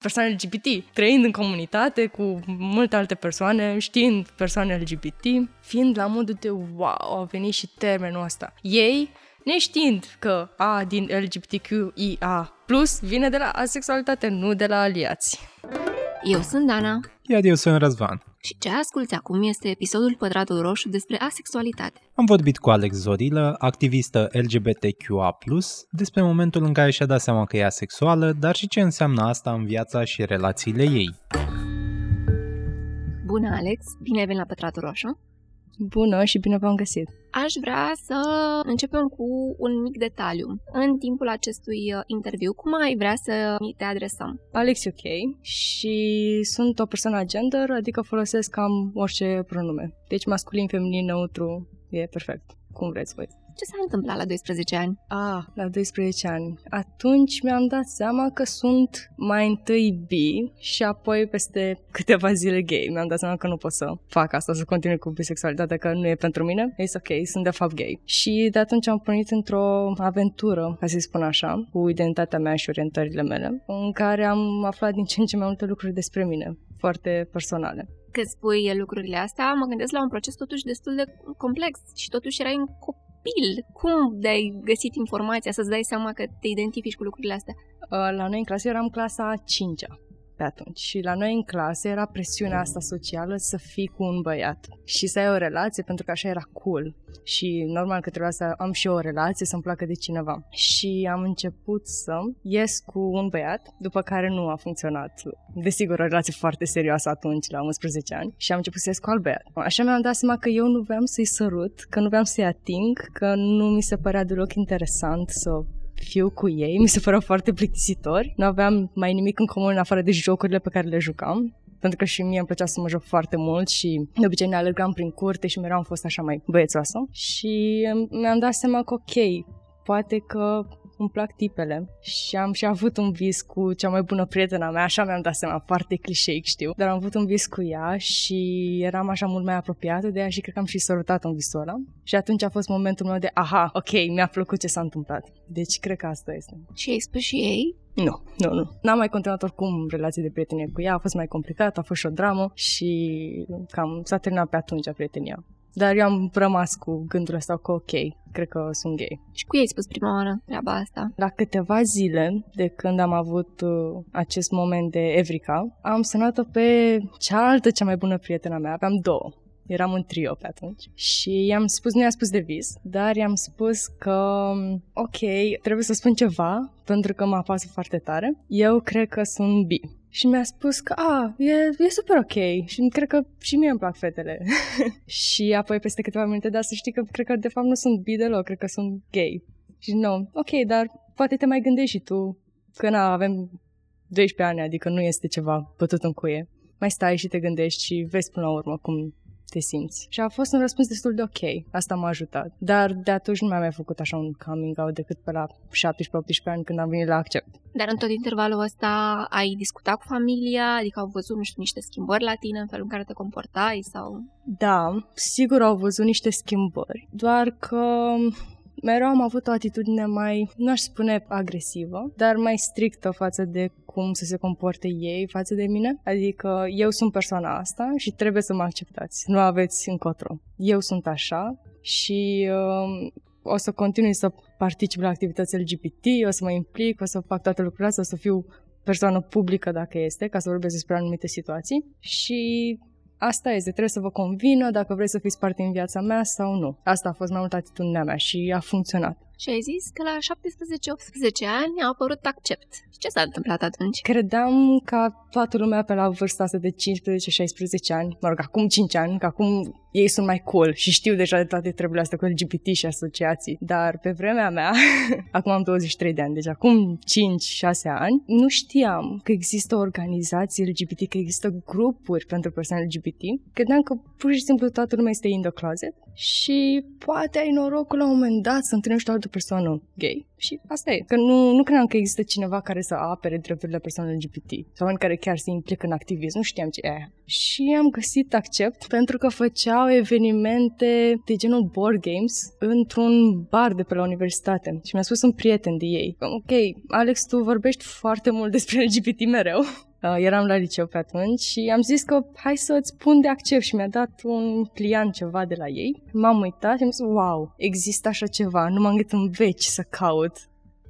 persoane LGBT, trăind în comunitate cu multe alte persoane, știind persoane LGBT, fiind la modul de wow, a venit și termenul ăsta. Ei, neștiind că A din LGBTQIA+, vine de la asexualitate, nu de la aliați. Eu sunt Dana. Iar eu sunt Răzvan. Și ce asculți acum este episodul Pătratul Roșu despre asexualitate. Am vorbit cu Alex Zorilă, activistă LGBTQA+, despre momentul în care și-a dat seama că e asexuală, dar și ce înseamnă asta în viața și relațiile ei. Bună, Alex! Bine ai venit la Pătratul Roșu! Bună și bine v-am găsit! Aș vrea să începem cu un mic detaliu. În timpul acestui uh, interviu, cum ai vrea să te adresăm? Alex UK și sunt o persoană gender, adică folosesc cam orice pronume. Deci masculin, feminin, neutru, e perfect. Cum vreți voi. Ce s-a întâmplat la 12 ani? Ah, la 12 ani. Atunci mi-am dat seama că sunt mai întâi bi și apoi peste câteva zile gay. Mi-am dat seama că nu pot să fac asta, să continui cu bisexualitatea, că nu e pentru mine. E ok, sunt de fapt gay. Și de atunci am pornit într-o aventură, ca să spun așa, cu identitatea mea și orientările mele, în care am aflat din ce în ce mai multe lucruri despre mine, foarte personale când spui lucrurile astea, mă gândesc la un proces totuși destul de complex și totuși erai un copil copil. Cum de-ai găsit informația să-ți dai seama că te identifici cu lucrurile astea? Uh, la noi în clasă eram clasa a cincea pe atunci. Și la noi în clasă era presiunea asta socială să fii cu un băiat și să ai o relație pentru că așa era cool. Și normal că trebuia să am și eu o relație, să-mi placă de cineva. Și am început să ies cu un băiat, după care nu a funcționat. Desigur, o relație foarte serioasă atunci, la 11 ani. Și am început să ies cu alt băiat. Așa mi-am dat seama că eu nu vreau să-i sărut, că nu vreau să-i ating, că nu mi se părea deloc interesant să fiu cu ei, mi se păreau foarte plictisitori. Nu aveam mai nimic în comun în afară de jocurile pe care le jucam pentru că și mie îmi plăcea să mă joc foarte mult și de obicei ne alergam prin curte și mereu am fost așa mai băiețoasă și mi-am dat seama că ok, poate că îmi plac tipele și am și avut un vis cu cea mai bună prietena mea, așa mi-am dat seama, foarte clișeic știu, dar am avut un vis cu ea și eram așa mult mai apropiată de ea și cred că am și sărutat în visul ăla și atunci a fost momentul meu de aha, ok, mi-a plăcut ce s-a întâmplat. Deci cred că asta este. Și ai spus și ei? Nu, nu, nu. N-am mai continuat oricum relații de prietenie cu ea, a fost mai complicat, a fost și o dramă și cam s-a terminat pe atunci prietenia. Dar eu am rămas cu gândul ăsta că ok, cred că sunt gay. Și cu ei ai spus prima oară treaba asta? La câteva zile de când am avut uh, acest moment de Evrica, am sunat-o pe cealaltă cea mai bună prietena mea, aveam două. Eram un trio pe atunci și i-am spus, nu i-am spus de vis, dar i-am spus că, ok, trebuie să spun ceva pentru că mă apasă foarte tare. Eu cred că sunt bi. Și mi-a spus că, a, e, e super ok și cred că și mie îmi plac fetele. și apoi peste câteva minute, dar să știi că cred că de fapt nu sunt bi deloc, cred că sunt gay. Și nu, ok, dar poate te mai gândești și tu că na, avem 12 ani, adică nu este ceva bătut în cuie. Mai stai și te gândești și vezi până la urmă cum te simți. Și a fost un răspuns destul de ok. Asta m-a ajutat. Dar de atunci nu mi-am mai făcut așa un coming out decât pe la 17-18 ani când am venit la accept. Dar în tot intervalul ăsta ai discutat cu familia? Adică au văzut, nu știu, niște schimbări la tine în felul în care te comportai sau... Da, sigur au văzut niște schimbări. Doar că mereu am avut o atitudine mai, nu aș spune agresivă, dar mai strictă față de cum să se comporte ei față de mine. Adică eu sunt persoana asta și trebuie să mă acceptați. Nu aveți încotro. Eu sunt așa și uh, o să continui să particip la activități LGBT, o să mă implic, o să fac toate lucrurile astea, o să fiu persoană publică dacă este, ca să vorbesc despre anumite situații și asta este, trebuie să vă convină dacă vreți să fiți parte în viața mea sau nu. Asta a fost mai mult atitudinea mea și a funcționat. Și ai zis că la 17-18 ani a apărut accept. Și ce s-a întâmplat atunci? Credeam ca toată lumea pe la vârsta asta de 15-16 ani, mă rog, acum 5 ani, că acum ei sunt mai cool și știu deja de toate treburile astea cu LGBT și asociații. Dar pe vremea mea, acum am 23 de ani, deci acum 5-6 ani, nu știam că există organizații LGBT, că există grupuri pentru persoane LGBT. Credeam că pur și simplu toată lumea este in the closet și poate ai norocul la un moment dat să întâlnești o altă persoană gay și asta e. Că nu, nu credeam că există cineva care să apere drepturile persoanelor LGBT sau oameni care chiar se implică în activism. Nu știam ce e aia. Și am găsit accept pentru că făceau evenimente de genul board games într-un bar de pe la universitate. Și mi-a spus un prieten de ei. Ok, Alex, tu vorbești foarte mult despre LGBT mereu Uh, eram la liceu pe atunci și am zis că hai să îți pun de accept și mi-a dat un pliant ceva de la ei. M-am uitat și am zis, wow, există așa ceva, nu m-am gândit în veci să caut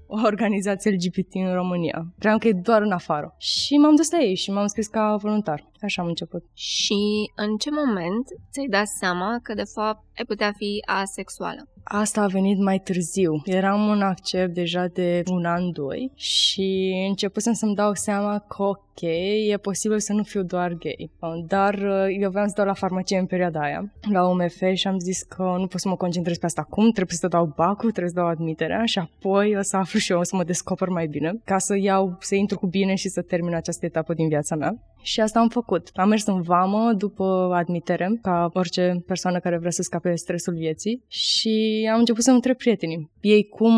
o organizație LGBT în România. Cream că e doar în afară. Și m-am dus la ei și m-am scris ca voluntar. Așa am început. Și în ce moment ți-ai dat seama că de fapt ai putea fi asexuală? Asta a venit mai târziu. Eram un accept deja de un an, doi și începusem să-mi dau seama că ok, e posibil să nu fiu doar gay. Dar uh, eu vreau să dau la farmacie în perioada aia, la UMF și am zis că nu pot să mă concentrez pe asta acum, trebuie să dau bacul, trebuie să dau admiterea și apoi o să aflu și eu, o să mă descoper mai bine, ca să iau, să intru cu bine și să termin această etapă din viața mea. Și asta am făcut. Am mers în vamă după admitere, ca orice persoană care vrea să scape stresul vieții și am început să întreb prietenii. Ei cum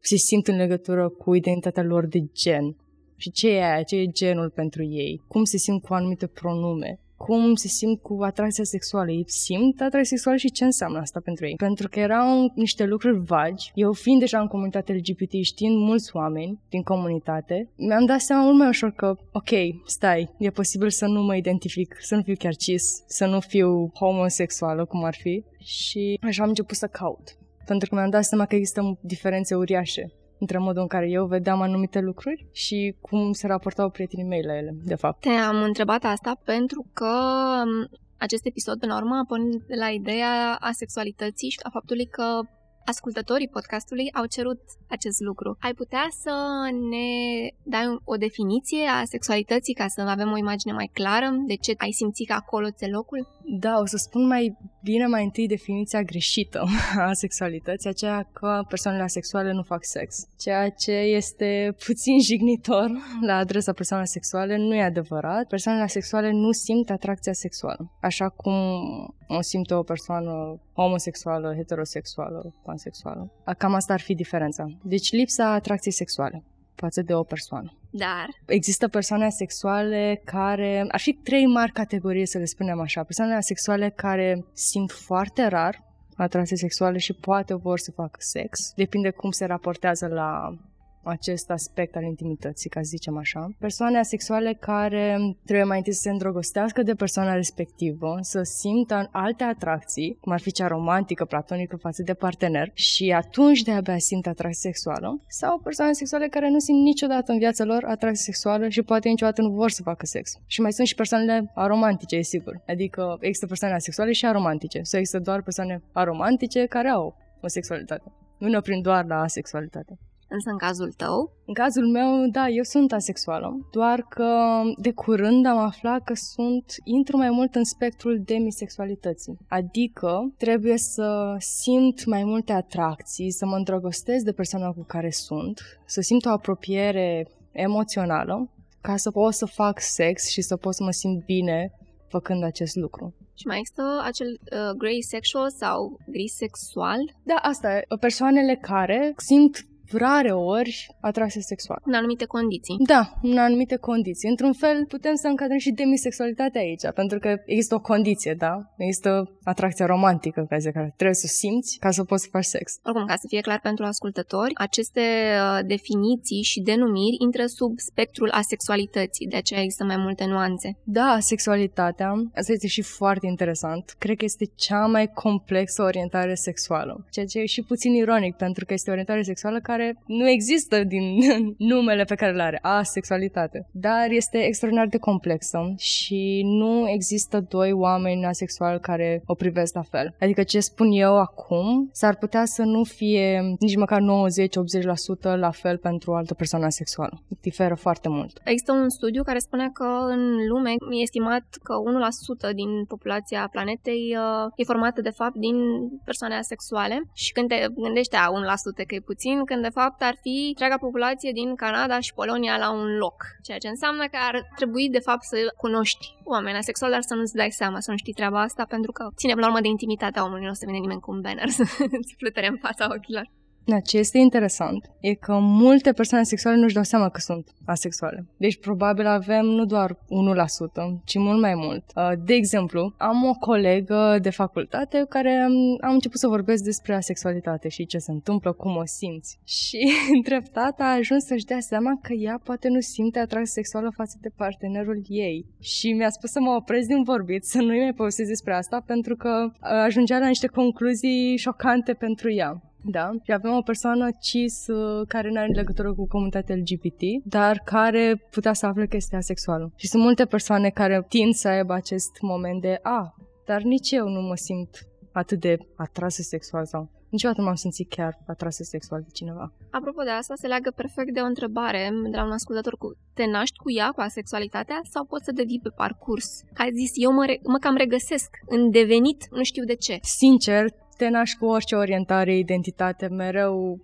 se simt în legătură cu identitatea lor de gen? Și ce e aia? Ce e genul pentru ei? Cum se simt cu anumite pronume? Cum se simt cu atracția sexuală. Ei simt atracția sexuală și ce înseamnă asta pentru ei. Pentru că erau niște lucruri vagi. Eu fiind deja în comunitatea LGBT, știind mulți oameni din comunitate, mi-am dat seama mult mai ușor că, ok, stai, e posibil să nu mă identific, să nu fiu chiar cis, să nu fiu homosexuală, cum ar fi. Și așa am început să caut. Pentru că mi-am dat seama că există diferențe uriașe între modul în care eu vedeam anumite lucruri și cum se raportau prietenii mei la ele, de fapt. Te-am întrebat asta pentru că acest episod, până la urmă, a pornit de la ideea a sexualității și a faptului că ascultătorii podcastului au cerut acest lucru. Ai putea să ne dai o definiție a sexualității ca să avem o imagine mai clară de ce ai simțit că acolo ți locul? Da, o să spun mai bine mai întâi definiția greșită a sexualității, aceea că persoanele asexuale nu fac sex. Ceea ce este puțin jignitor la adresa persoanelor sexuale nu e adevărat. Persoanele asexuale nu simt atracția sexuală, așa cum o simte o persoană homosexuală, heterosexuală, pansexuală. Cam asta ar fi diferența. Deci lipsa atracției sexuale față de o persoană. Dar? Există persoane asexuale care... Ar fi trei mari categorii, să le spunem așa. Persoanele asexuale care simt foarte rar atracție sexuală și poate vor să facă sex. Depinde cum se raportează la acest aspect al intimității, ca să zicem așa. Persoane asexuale care trebuie mai întâi să se îndrăgostească de persoana respectivă, să simtă alte atracții, cum ar fi cea romantică, platonică față de partener și atunci de-abia simt atracție sexuală, sau persoane sexuale care nu simt niciodată în viața lor atracție sexuală și poate niciodată nu vor să facă sex. Și mai sunt și persoanele aromantice, e sigur. Adică există persoane asexuale și aromantice. Sau există doar persoane aromantice care au o sexualitate. Nu ne oprim doar la asexualitate. Însă în cazul tău? În cazul meu, da, eu sunt asexuală, doar că de curând am aflat că sunt, intru mai mult în spectrul demisexualității. Adică trebuie să simt mai multe atracții, să mă îndrăgostesc de persoana cu care sunt, să simt o apropiere emoțională ca să pot să fac sex și să pot să mă simt bine făcând acest lucru. Și mai există acel uh, grey sexual sau grisexual? Da, asta e. Persoanele care simt rare ori atrase sexuală. În anumite condiții. Da, în anumite condiții. Într-un fel putem să încadrăm și demisexualitatea aici, pentru că există o condiție, da? Există atracția romantică, ca zic, care trebuie să simți ca să poți să faci sex. Oricum, ca să fie clar pentru ascultători, aceste uh, definiții și denumiri intră sub spectrul asexualității, de aceea există mai multe nuanțe. Da, sexualitatea, asta este și foarte interesant, cred că este cea mai complexă orientare sexuală, ceea ce e și puțin ironic, pentru că este o orientare sexuală care care nu există din numele pe care le are, asexualitate. Dar este extraordinar de complexă și nu există doi oameni asexuali care o privesc la fel. Adică ce spun eu acum s-ar putea să nu fie nici măcar 90-80% la fel pentru o altă persoană asexuală. Diferă foarte mult. Există un studiu care spune că în lume e estimat că 1% din populația planetei uh, e formată de fapt din persoane asexuale și când te gândești a 1% că e puțin, când de fapt ar fi întreaga populație din Canada și Polonia la un loc. Ceea ce înseamnă că ar trebui de fapt să cunoști oameni asexuali, dar să nu-ți dai seama, să nu știi treaba asta, pentru că ține la urmă de intimitatea omului, nu o să vină nimeni cu un banner să îți flutere în fața ochilor. Da, ce este interesant e că multe persoane sexuale nu-și dau seama că sunt asexuale. Deci probabil avem nu doar 1%, ci mult mai mult. Uh, de exemplu, am o colegă de facultate care um, am început să vorbesc despre asexualitate și ce se întâmplă, cum o simți. Și treptat a ajuns să-și dea seama că ea poate nu simte atracție sexuală față de partenerul ei. Și mi-a spus să mă opresc din vorbit, să nu-i mai povestesc despre asta, pentru că uh, ajungea la niște concluzii șocante pentru ea. Da, și avem o persoană cis uh, care nu are legătură cu comunitatea LGBT, dar care putea să afle că este asexuală. Și sunt multe persoane care tind să aibă acest moment de a, dar nici eu nu mă simt atât de atrasă sexual sau niciodată nu m-am simțit chiar atrasă sexual de cineva. Apropo de asta, se leagă perfect de o întrebare de la un ascultător cu te naști cu ea, cu asexualitatea, sau poți să devii pe parcurs? Că ai zis, eu mă, re- mă cam regăsesc în devenit, nu știu de ce. Sincer, te naști cu orice orientare, identitate, mereu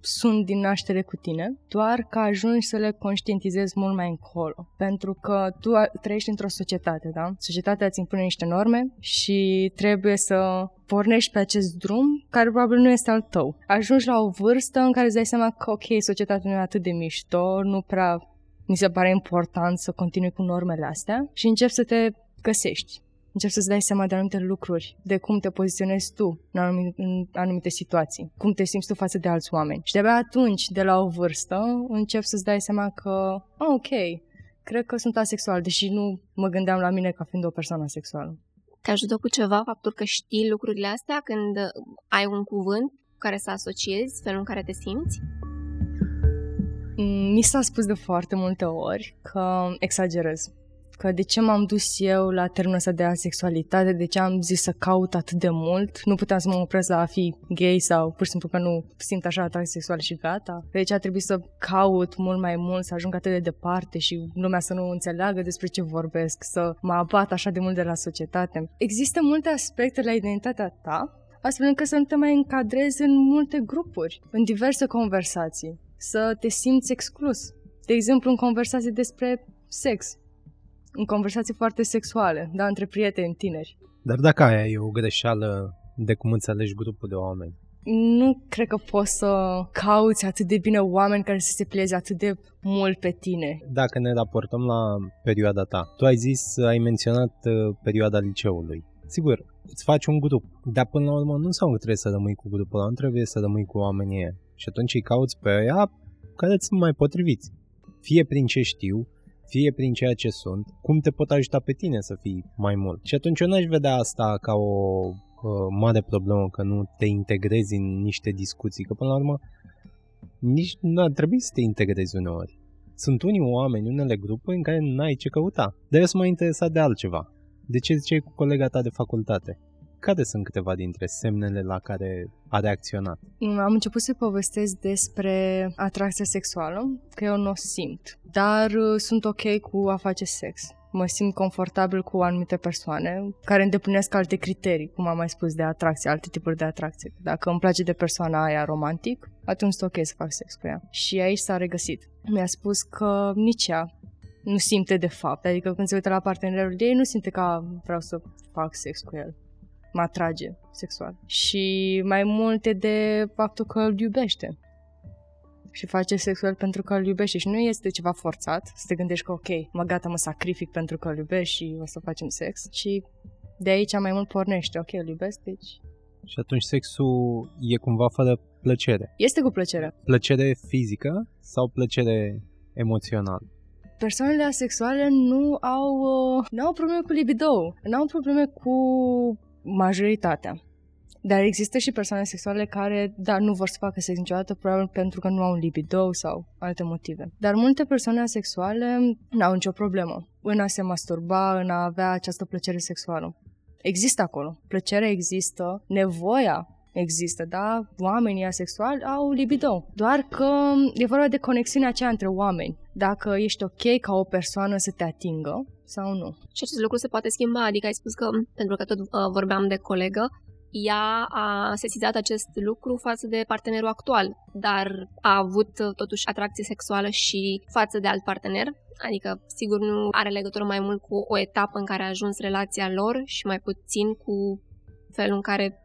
sunt din naștere cu tine, doar că ajungi să le conștientizezi mult mai încolo. Pentru că tu trăiești într-o societate, da? Societatea îți impune niște norme și trebuie să pornești pe acest drum care probabil nu este al tău. Ajungi la o vârstă în care îți dai seama că, ok, societatea nu e atât de mișto, nu prea mi se pare important să continui cu normele astea și începi să te găsești începi să-ți dai seama de anumite lucruri, de cum te poziționezi tu în anumite, în anumite situații, cum te simți tu față de alți oameni. Și de-abia atunci, de la o vârstă, începi să-ți dai seama că, oh, ok, cred că sunt asexual, deși nu mă gândeam la mine ca fiind o persoană sexuală. Te ajută cu ceva faptul că știi lucrurile astea când ai un cuvânt care să asociezi felul în care te simți? Mi s-a spus de foarte multe ori că exagerez că de ce m-am dus eu la termenul ăsta de asexualitate, de ce am zis să caut atât de mult, nu puteam să mă opresc la a fi gay sau pur și simplu că nu simt așa atracție sexuală și gata. Deci a trebuit să caut mult mai mult, să ajung atât de departe și lumea să nu înțeleagă despre ce vorbesc, să mă abat așa de mult de la societate. Există multe aspecte la identitatea ta, astfel încât să nu te mai încadrezi în multe grupuri, în diverse conversații, să te simți exclus. De exemplu, în conversații despre sex în conversații foarte sexuale, da, între prieteni tineri. Dar dacă aia e o greșeală de cum înțelegi grupul de oameni? Nu cred că poți să cauți atât de bine oameni care să se plieze atât de mult pe tine. Dacă ne raportăm la perioada ta, tu ai zis, ai menționat uh, perioada liceului. Sigur, îți faci un grup, dar până la urmă nu înseamnă că trebuie să rămâi cu grupul ăla, nu trebuie să rămâi cu oamenii ăia. Și atunci îi cauți pe ăia care îți mai potriviți. Fie prin ce știu, fie prin ceea ce sunt, cum te pot ajuta pe tine să fii mai mult. Și atunci eu n-aș vedea asta ca o uh, mare problemă că nu te integrezi în niște discuții, că până la urmă nici nu ar trebui să te integrezi uneori. Sunt unii oameni, unele grupuri în care n-ai ce căuta. Dar eu sunt mai interesat de altceva. De ce ziceai cu colega ta de facultate? Care sunt câteva dintre semnele la care a reacționat? Am început să povestesc despre atracția sexuală, că eu nu o simt, dar uh, sunt ok cu a face sex. Mă simt confortabil cu anumite persoane care îndeplinesc alte criterii, cum am mai spus, de atracție, alte tipuri de atracție. Dacă îmi place de persoana aia romantic, atunci sunt ok să fac sex cu ea. Și aici s-a regăsit. Mi-a spus că nici ea nu simte de fapt. Adică când se uită la partenerul ei, nu simte că vreau să fac sex cu el mă atrage sexual. Și mai multe de faptul că îl iubește. Și face sexual pentru că îl iubește și nu este ceva forțat, să te gândești că ok, mă gata, mă sacrific pentru că îl iubești și o să facem sex, și de aici mai mult pornește, ok, îl iubesc, deci... Și atunci sexul e cumva fără plăcere. Este cu plăcere. Plăcere fizică sau plăcere emoțională? persoanele asexuale nu au, uh, nu au probleme cu libido, nu au probleme cu majoritatea. Dar există și persoane sexuale care, da, nu vor să facă sex niciodată, probabil pentru că nu au un libido sau alte motive. Dar multe persoane asexuale nu au nicio problemă în a se masturba, în a avea această plăcere sexuală. Există acolo. Plăcerea există, nevoia există, da? Oamenii asexuali au libido. Doar că e vorba de conexiunea aceea între oameni. Dacă ești ok ca o persoană să te atingă sau nu. Și acest lucru se poate schimba, adică ai spus că, pentru că tot uh, vorbeam de colegă, ea a sesizat acest lucru față de partenerul actual, dar a avut uh, totuși atracție sexuală și față de alt partener, adică sigur nu are legătură mai mult cu o etapă în care a ajuns relația lor și mai puțin cu felul în care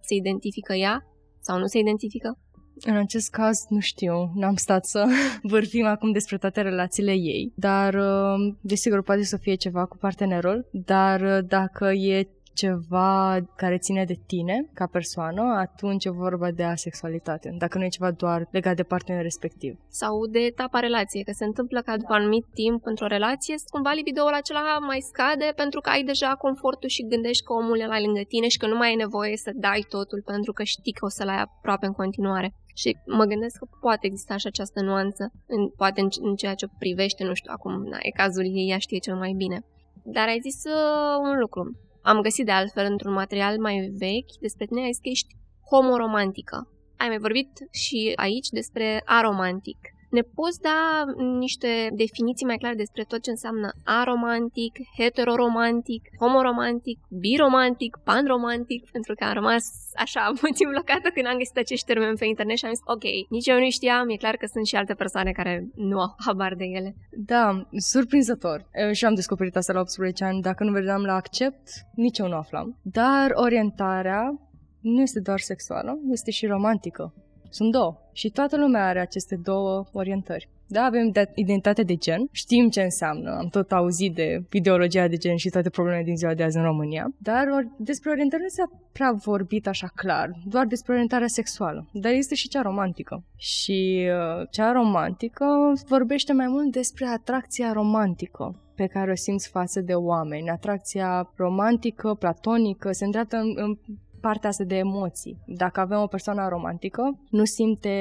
se identifică ea sau nu se identifică? În acest caz nu știu, n-am stat să vorbim acum despre toate relațiile ei, dar uh, desigur poate să fie ceva cu partenerul, dar uh, dacă e ceva care ține de tine ca persoană, atunci e vorba de asexualitate. Dacă nu e ceva doar legat de partenerul respectiv. Sau de etapa relației, că se întâmplă ca după anumit timp într-o relație, cumva libidoul acela mai scade pentru că ai deja confortul și gândești că omul e la lângă tine și că nu mai ai nevoie să dai totul pentru că știi că o să-l ai aproape în continuare. Și mă gândesc că poate exista și această nuanță, în, poate în, în ceea ce privește, nu știu, acum, na, e cazul ei, ea știe cel mai bine. Dar ai zis uh, un lucru. Am găsit de altfel într-un material mai vechi despre tine, ai zis că ești homoromantică. Ai mai vorbit și aici despre aromantic. Ne poți da niște definiții mai clare despre tot ce înseamnă aromantic, heteroromantic, homoromantic, biromantic, panromantic, pentru că am rămas așa puțin blocată când am găsit acești termeni pe internet și am zis, ok, nici eu nu știam, e clar că sunt și alte persoane care nu au habar de ele. Da, surprinzător. Eu și am descoperit asta la 18 ani. Dacă nu vedeam la accept, nici eu nu aflam. Dar orientarea nu este doar sexuală, este și romantică. Sunt două. Și toată lumea are aceste două orientări. Da, avem de- identitate de gen, știm ce înseamnă, am tot auzit de ideologia de gen și toate problemele din ziua de azi în România, dar or- despre orientare nu s-a prea vorbit așa clar, doar despre orientarea sexuală, dar este și cea romantică. Și uh, cea romantică vorbește mai mult despre atracția romantică pe care o simți față de oameni. Atracția romantică, platonică, se îndreaptă în, în partea asta de emoții. Dacă avem o persoană romantică, nu simte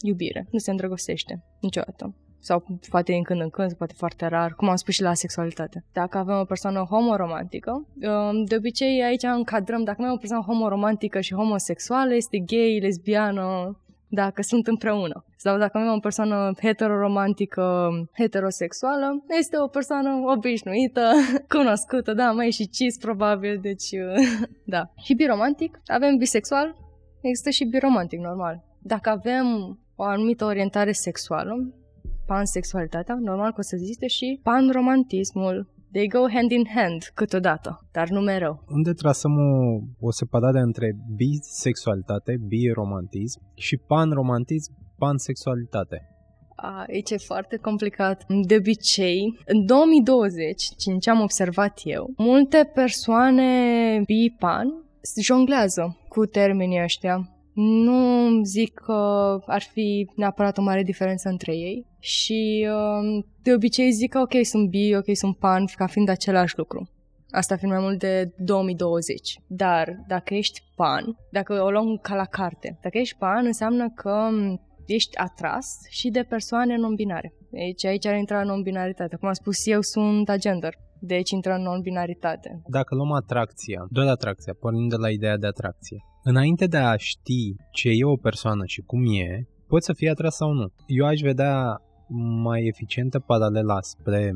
iubire, nu se îndrăgostește niciodată sau poate din când în când, poate foarte rar, cum am spus și la sexualitate. Dacă avem o persoană homoromantică, um, de obicei aici încadrăm, dacă avem o persoană homoromantică și homosexuală, este gay, lesbiană, dacă sunt împreună. Sau dacă avem o persoană heteroromantică, heterosexuală, este o persoană obișnuită, cunoscută, da, mai și cis probabil, deci da. Și biromantic, avem bisexual, există și biromantic, normal. Dacă avem o anumită orientare sexuală, pansexualitatea, normal că o să existe și panromantismul, They go hand in hand câteodată, dar nu mereu. Unde trasăm o, o separare între bisexualitate, biromantism și panromantism, pansexualitate? Aici e foarte complicat. De obicei, în 2020, din ce am observat eu, multe persoane bi-pan jonglează cu termenii ăștia nu zic că ar fi neapărat o mare diferență între ei și um, de obicei zic că ok, sunt bi, ok, sunt pan, ca fiind același lucru. Asta fiind mai mult de 2020. Dar dacă ești pan, dacă o luăm ca la carte, dacă ești pan înseamnă că um, ești atras și de persoane non-binare. Deci aici ar intra non-binaritate. Cum am spus eu, sunt agender. Deci intră în non-binaritate. Dacă luăm atracția, doar atracția, pornind de la ideea de atracție, înainte de a ști ce e o persoană și cum e, poți să fii atras sau nu. Eu aș vedea mai eficientă paralela spre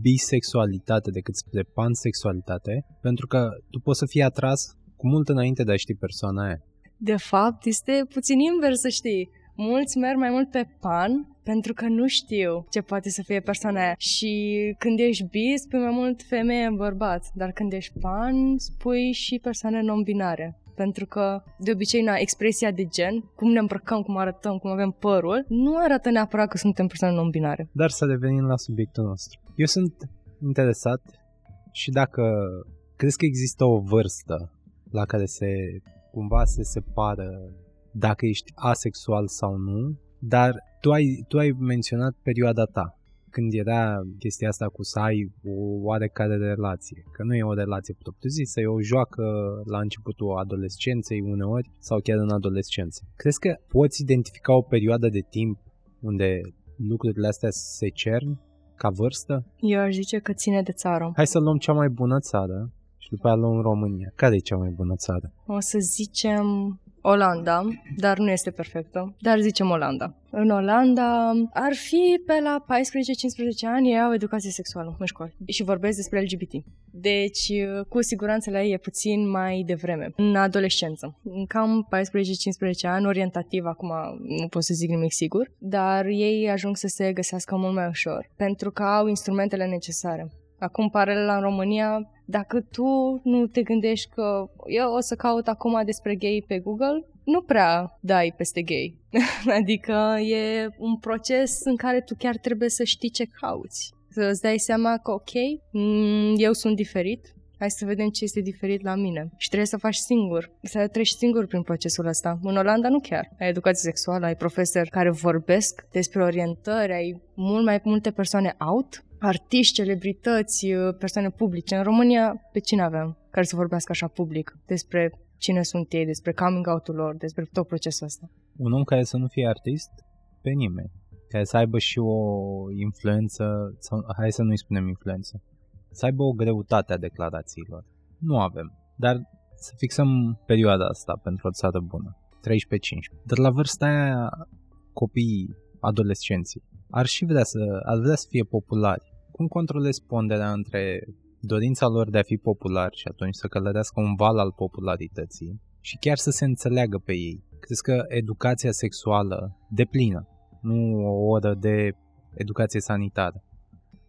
bisexualitate decât spre pansexualitate, pentru că tu poți să fii atras cu mult înainte de a ști persoana aia. De fapt, este puțin invers, să știi. Mulți merg mai mult pe pan pentru că nu știu ce poate să fie persoana aia. Și când ești bi, spui mai mult femeie bărbat, dar când ești pan, spui și persoane non-binare pentru că de obicei na, expresia de gen, cum ne îmbrăcăm, cum arătăm, cum avem părul, nu arată neapărat că suntem persoane non-binare. Dar să revenim la subiectul nostru. Eu sunt interesat și dacă crezi că există o vârstă la care se cumva se separă dacă ești asexual sau nu, dar tu ai, tu ai menționat perioada ta când era chestia asta cu să ai o oarecare relație. Că nu e o relație propriu-zisă, e o joacă la începutul adolescenței uneori sau chiar în adolescență. Crezi că poți identifica o perioadă de timp unde lucrurile astea se cern ca vârstă? Eu aș zice că ține de țară. Hai să luăm cea mai bună țară și după aia luăm România. Care e cea mai bună țară? O să zicem Olanda, dar nu este perfectă, dar zicem Olanda. În Olanda ar fi pe la 14-15 ani ei au educație sexuală în școală și vorbesc despre LGBT. Deci, cu siguranță la ei e puțin mai devreme, în adolescență. În cam 14-15 ani, orientativ, acum nu pot să zic nimic sigur, dar ei ajung să se găsească mult mai ușor, pentru că au instrumentele necesare. Acum, paralel în România, dacă tu nu te gândești că eu o să caut acum despre gay pe Google, nu prea dai peste gay. adică e un proces în care tu chiar trebuie să știi ce cauți. Să îți dai seama că, ok, mm, eu sunt diferit, hai să vedem ce este diferit la mine. Și trebuie să faci singur, să treci singur prin procesul ăsta. În Olanda nu chiar. Ai educație sexuală, ai profesori care vorbesc despre orientări, ai mult mai multe persoane out, artiști, celebrități, persoane publice. În România, pe cine avem care să vorbească așa public despre cine sunt ei, despre coming out-ul lor, despre tot procesul ăsta? Un om care să nu fie artist? Pe nimeni. Care să aibă și o influență, sau hai să nu-i spunem influență, să aibă o greutate a declarațiilor. Nu avem. Dar să fixăm perioada asta pentru o țară bună. 13-15. Dar la vârsta aia copiii, adolescenții, ar și vrea să, ar vrea să fie populari. Cum controlezi ponderea între dorința lor de a fi popular și atunci să călărească un val al popularității și chiar să se înțeleagă pe ei. Crezi că educația sexuală deplină, nu o oră de educație sanitară,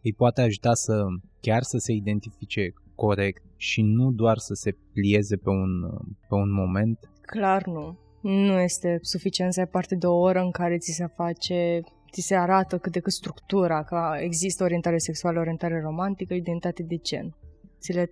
îi poate ajuta să chiar să se identifice corect și nu doar să se plieze pe un, pe un moment? Clar nu. Nu este suficient să ai parte de o oră în care ți se face ți se arată cât de cât structura, că există orientare sexuală, orientare romantică, identitate de gen. Ți le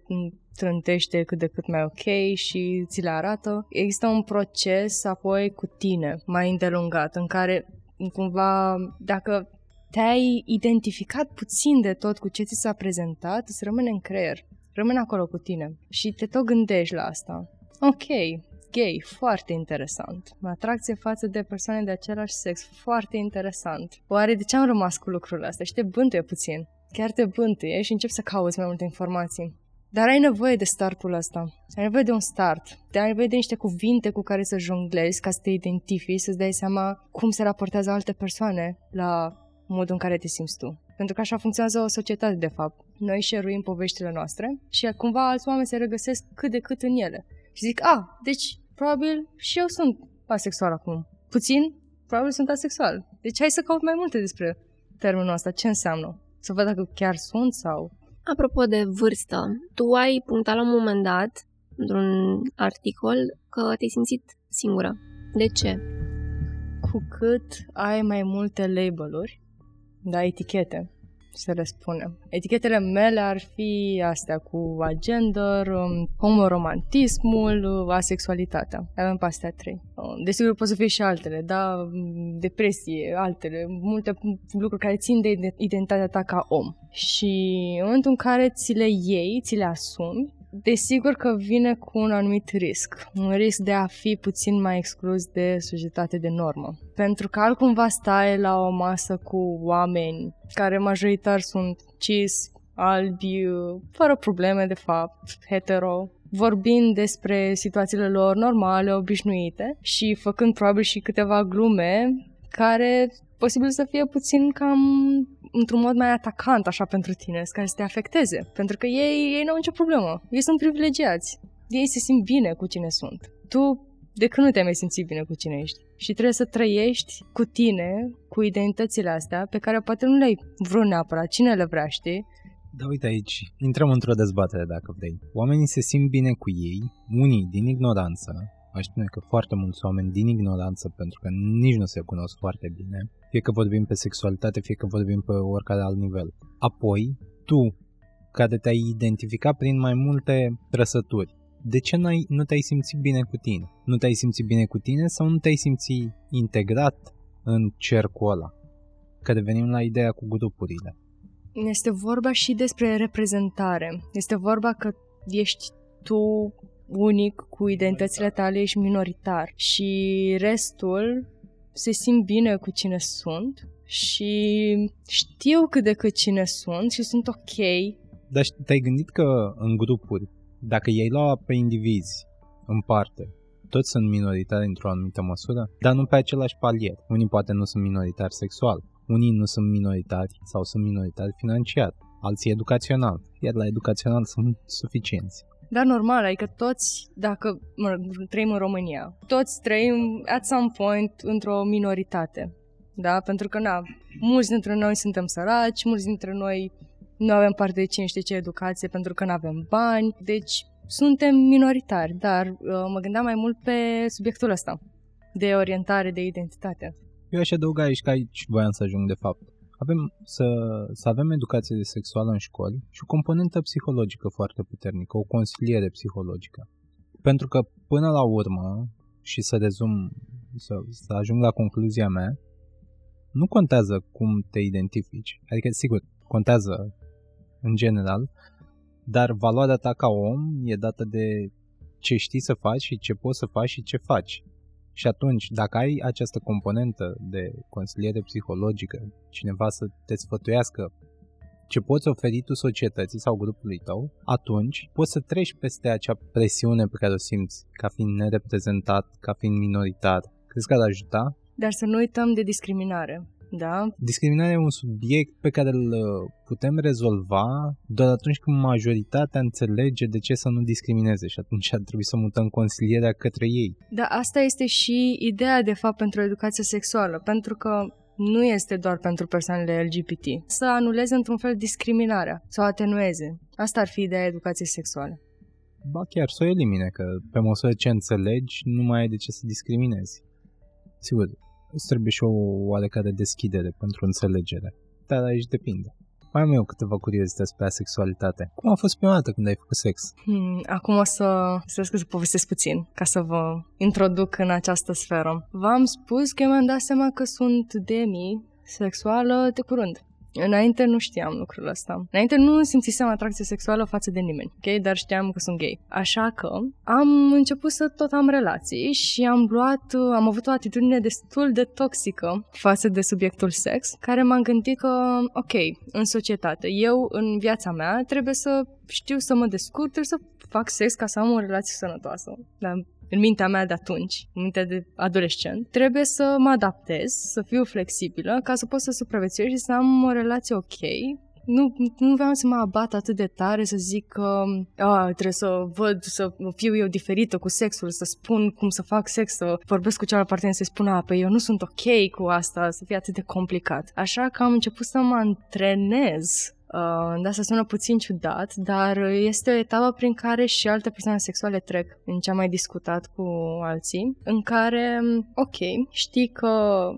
trântește cât de cât mai ok și ți le arată. Există un proces apoi cu tine, mai îndelungat, în care cumva, dacă te-ai identificat puțin de tot cu ce ți s-a prezentat, îți rămâne în creier. Rămâne acolo cu tine și te tot gândești la asta. Ok, gay, foarte interesant. Atracție față de persoane de același sex, foarte interesant. Oare de ce am rămas cu lucrul ăsta? Și te bântuie puțin. Chiar te bântuie și începi să cauți mai multe informații. Dar ai nevoie de startul ăsta. Ai nevoie de un start. Te ai nevoie de niște cuvinte cu care să jonglezi, ca să te identifici, să-ți dai seama cum se raportează alte persoane la modul în care te simți tu. Pentru că așa funcționează o societate, de fapt. Noi șeruim poveștile noastre și cumva alți oameni se regăsesc cât de cât în ele. Și zic, a, ah, deci probabil și eu sunt asexual acum. Puțin, probabil sunt asexual. Deci hai să caut mai multe despre termenul ăsta, ce înseamnă. Să văd dacă chiar sunt sau... Apropo de vârstă, tu ai punctat la un moment dat, într-un articol, că te-ai simțit singură. De ce? Cu cât ai mai multe label-uri, da, etichete, să le spunem. Etichetele mele ar fi astea cu agender, um, homoromantismul, uh, asexualitatea. Avem pe astea trei. Uh, desigur, pot să fie și altele, da? Depresie, altele, multe lucruri care țin de identitatea ta ca om. Și în momentul în care ți le iei, ți le asumi, Desigur că vine cu un anumit risc, un risc de a fi puțin mai exclus de societate de normă. Pentru că altcumva stai la o masă cu oameni care majoritar sunt cis, albi, fără probleme de fapt, hetero, vorbind despre situațiile lor normale, obișnuite și făcând probabil și câteva glume care posibil să fie puțin cam într-un mod mai atacant așa pentru tine, care să te afecteze. Pentru că ei, ei nu au nicio problemă. Ei sunt privilegiați. Ei se simt bine cu cine sunt. Tu de când nu te-ai mai simțit bine cu cine ești. Și trebuie să trăiești cu tine, cu identitățile astea, pe care poate nu le-ai vrut neapărat, cine le vrea, știi? Da, uite aici, intrăm într-o dezbatere dacă vrei. Oamenii se simt bine cu ei, unii din ignoranță, aș spune că foarte mulți oameni din ignoranță, pentru că nici nu se cunosc foarte bine, fie că vorbim pe sexualitate, fie că vorbim pe oricare alt nivel. Apoi, tu, care te-ai identificat prin mai multe trăsături, de ce n-ai, nu te-ai simțit bine cu tine? Nu te-ai simțit bine cu tine sau nu te-ai simțit integrat în cercul ăla? Că devenim la ideea cu grupurile. Este vorba și despre reprezentare. Este vorba că ești tu unic cu identitățile tale, ești minoritar și restul se simt bine cu cine sunt și știu cât de cât cine sunt și sunt ok. Dar te-ai gândit că în grupuri, dacă ei lua pe indivizi în parte, toți sunt minoritari într-o anumită măsură, dar nu pe același palier. Unii poate nu sunt minoritari sexual, unii nu sunt minoritari sau sunt minoritari financiar, alții educațional, iar la educațional sunt suficienți. Da, normal, adică toți, dacă mă, trăim în România, toți trăim at some point într-o minoritate. Da? Pentru că, na, mulți dintre noi suntem săraci, mulți dintre noi nu avem parte de cine știe ce educație pentru că nu avem bani, deci suntem minoritari, dar uh, mă gândeam mai mult pe subiectul ăsta. de orientare, de identitate. Eu aș adăuga aici că aici voiam să ajung de fapt. Avem să, să avem educație sexuală în școli și o componentă psihologică foarte puternică, o consiliere psihologică. Pentru că până la urmă, și să rezum, să, să ajung la concluzia mea, nu contează cum te identifici. Adică, sigur, contează în general, dar valoarea ta ca om e dată de ce știi să faci și ce poți să faci și ce faci. Și atunci, dacă ai această componentă de consiliere psihologică, cineva să te sfătuiască ce poți oferi tu societății sau grupului tău, atunci poți să treci peste acea presiune pe care o simți ca fiind nereprezentat, ca fiind minoritar. Crezi că ar ajuta? Dar să nu uităm de discriminare. Da? Discriminarea e un subiect pe care îl uh, putem rezolva doar atunci când majoritatea înțelege de ce să nu discrimineze și atunci ar trebui să mutăm consilierea către ei. Da, asta este și ideea de fapt pentru educația sexuală, pentru că nu este doar pentru persoanele LGBT. Să anuleze într-un fel discriminarea, să o atenueze. Asta ar fi ideea educației sexuale. Ba chiar să o elimine, că pe măsură ce înțelegi, nu mai ai de ce să discriminezi. Sigur, îți trebuie și o oarecare deschidere pentru înțelegere. Dar aici depinde. Mai am eu câteva curiozități despre sexualitate. Cum a fost prima dată când ai făcut sex? Hmm, acum o să, să să povestesc puțin, ca să vă introduc în această sferă. V-am spus că mi-am dat seama că sunt demi sexuală de curând. Înainte nu știam lucrul ăsta. Înainte nu simțisem atracție sexuală față de nimeni, ok? Dar știam că sunt gay. Așa că am început să tot am relații și am luat, am avut o atitudine destul de toxică față de subiectul sex, care m-am gândit că, ok, în societate, eu în viața mea trebuie să știu să mă descurc, trebuie să fac sex ca să am o relație sănătoasă. Dar în mintea mea de atunci, în mintea de adolescent, trebuie să mă adaptez, să fiu flexibilă, ca să pot să supraviețuiesc și să am o relație ok. Nu, nu vreau să mă abat atât de tare să zic că a, trebuie să văd, să fiu eu diferită cu sexul, să spun cum să fac sex, să vorbesc cu cealaltă partener, să-i spun, a, păi eu nu sunt ok cu asta, să fie atât de complicat. Așa că am început să mă antrenez Uh, da, să sună puțin ciudat, dar este o etapă prin care și alte persoane sexuale trec, în ce am mai discutat cu alții, în care, ok, știi că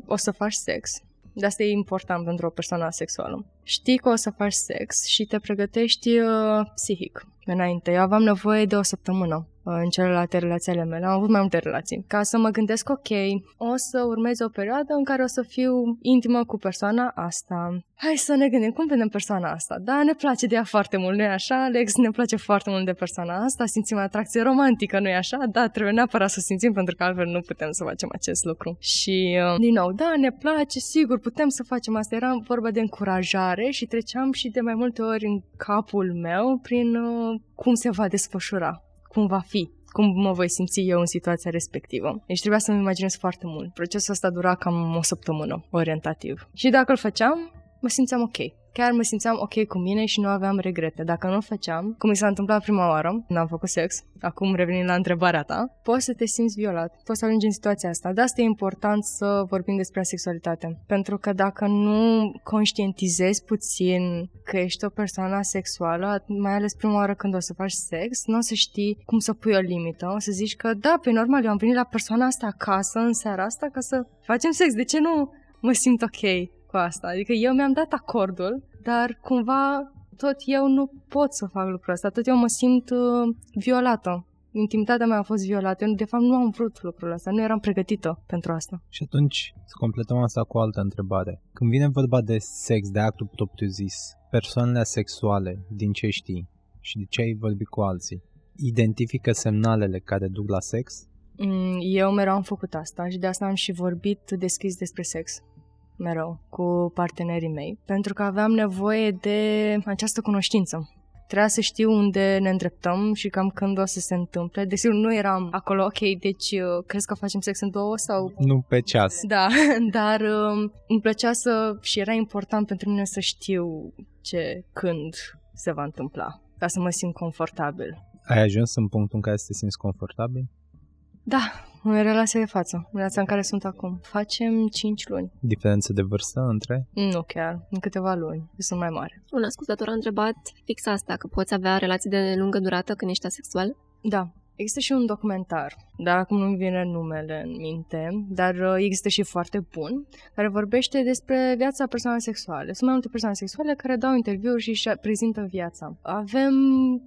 o să faci sex, de asta e important pentru o persoană sexuală. Știi că o să faci sex și te pregătești uh, psihic înainte. Eu aveam nevoie de o săptămână în celelalte relații ale mele. Am avut mai multe relații. Ca să mă gândesc, ok, o să urmeze o perioadă în care o să fiu intimă cu persoana asta. Hai să ne gândim, cum vedem persoana asta? Da, ne place de ea foarte mult, nu-i așa, Alex? Ne place foarte mult de persoana asta, simțim atracție romantică, nu-i așa? Da, trebuie neapărat să simțim, pentru că altfel nu putem să facem acest lucru. Și, uh, din nou, da, ne place, sigur, putem să facem asta. Era vorba de încurajare și treceam și de mai multe ori în capul meu prin uh, cum se va desfășura cum va fi, cum mă voi simți eu în situația respectivă. Deci trebuia să-mi imaginez foarte mult. Procesul ăsta dura cam o săptămână, orientativ. Și dacă îl făceam, mă simțeam ok chiar mă simțeam ok cu mine și nu aveam regrete. Dacă nu o făceam, cum mi s-a întâmplat prima oară, n-am făcut sex, acum revenind la întrebarea ta, poți să te simți violat, poți să ajungi în situația asta. De asta e important să vorbim despre sexualitate. Pentru că dacă nu conștientizezi puțin că ești o persoană sexuală, mai ales prima oară când o să faci sex, nu o să știi cum să pui o limită. O să zici că da, pe normal, eu am venit la persoana asta acasă în seara asta ca să facem sex. De ce nu mă simt ok? Cu asta. Adică eu mi-am dat acordul, dar cumva tot eu nu pot să fac lucrul ăsta. Tot eu mă simt uh, violată. Intimitatea mea a fost violată. Eu, de fapt, nu am vrut lucrul ăsta. Nu eram pregătită pentru asta. Și atunci să completăm asta cu o altă întrebare. Când vine vorba de sex, de actul propriu zis, persoanele sexuale, din ce știi și de ce ai vorbit cu alții, identifică semnalele care duc la sex? Mm, eu mereu am făcut asta și de asta am și vorbit deschis despre sex mereu cu partenerii mei, pentru că aveam nevoie de această cunoștință. Trebuia să știu unde ne îndreptăm și cam când o să se întâmple. Desigur, nu eram acolo, ok, deci uh, crezi că facem sex în două sau... Nu pe ceas. Da, dar uh, îmi plăcea să... și era important pentru mine să știu ce, când se va întâmpla, ca să mă simt confortabil. Ai ajuns în punctul în care să te simți confortabil? Da, în relația de față, în relația în care sunt acum. Facem 5 luni. Diferență de vârstă între? Nu chiar, în câteva luni. Sunt mai mare. Un ascultător a întrebat fix asta, că poți avea relații de lungă durată când ești asexual? Da, Există și un documentar, dar acum nu-mi vine numele în minte, dar uh, există și foarte bun, care vorbește despre viața persoanelor sexuale. Sunt mai multe persoane sexuale care dau interviuri și își prezintă viața. Avem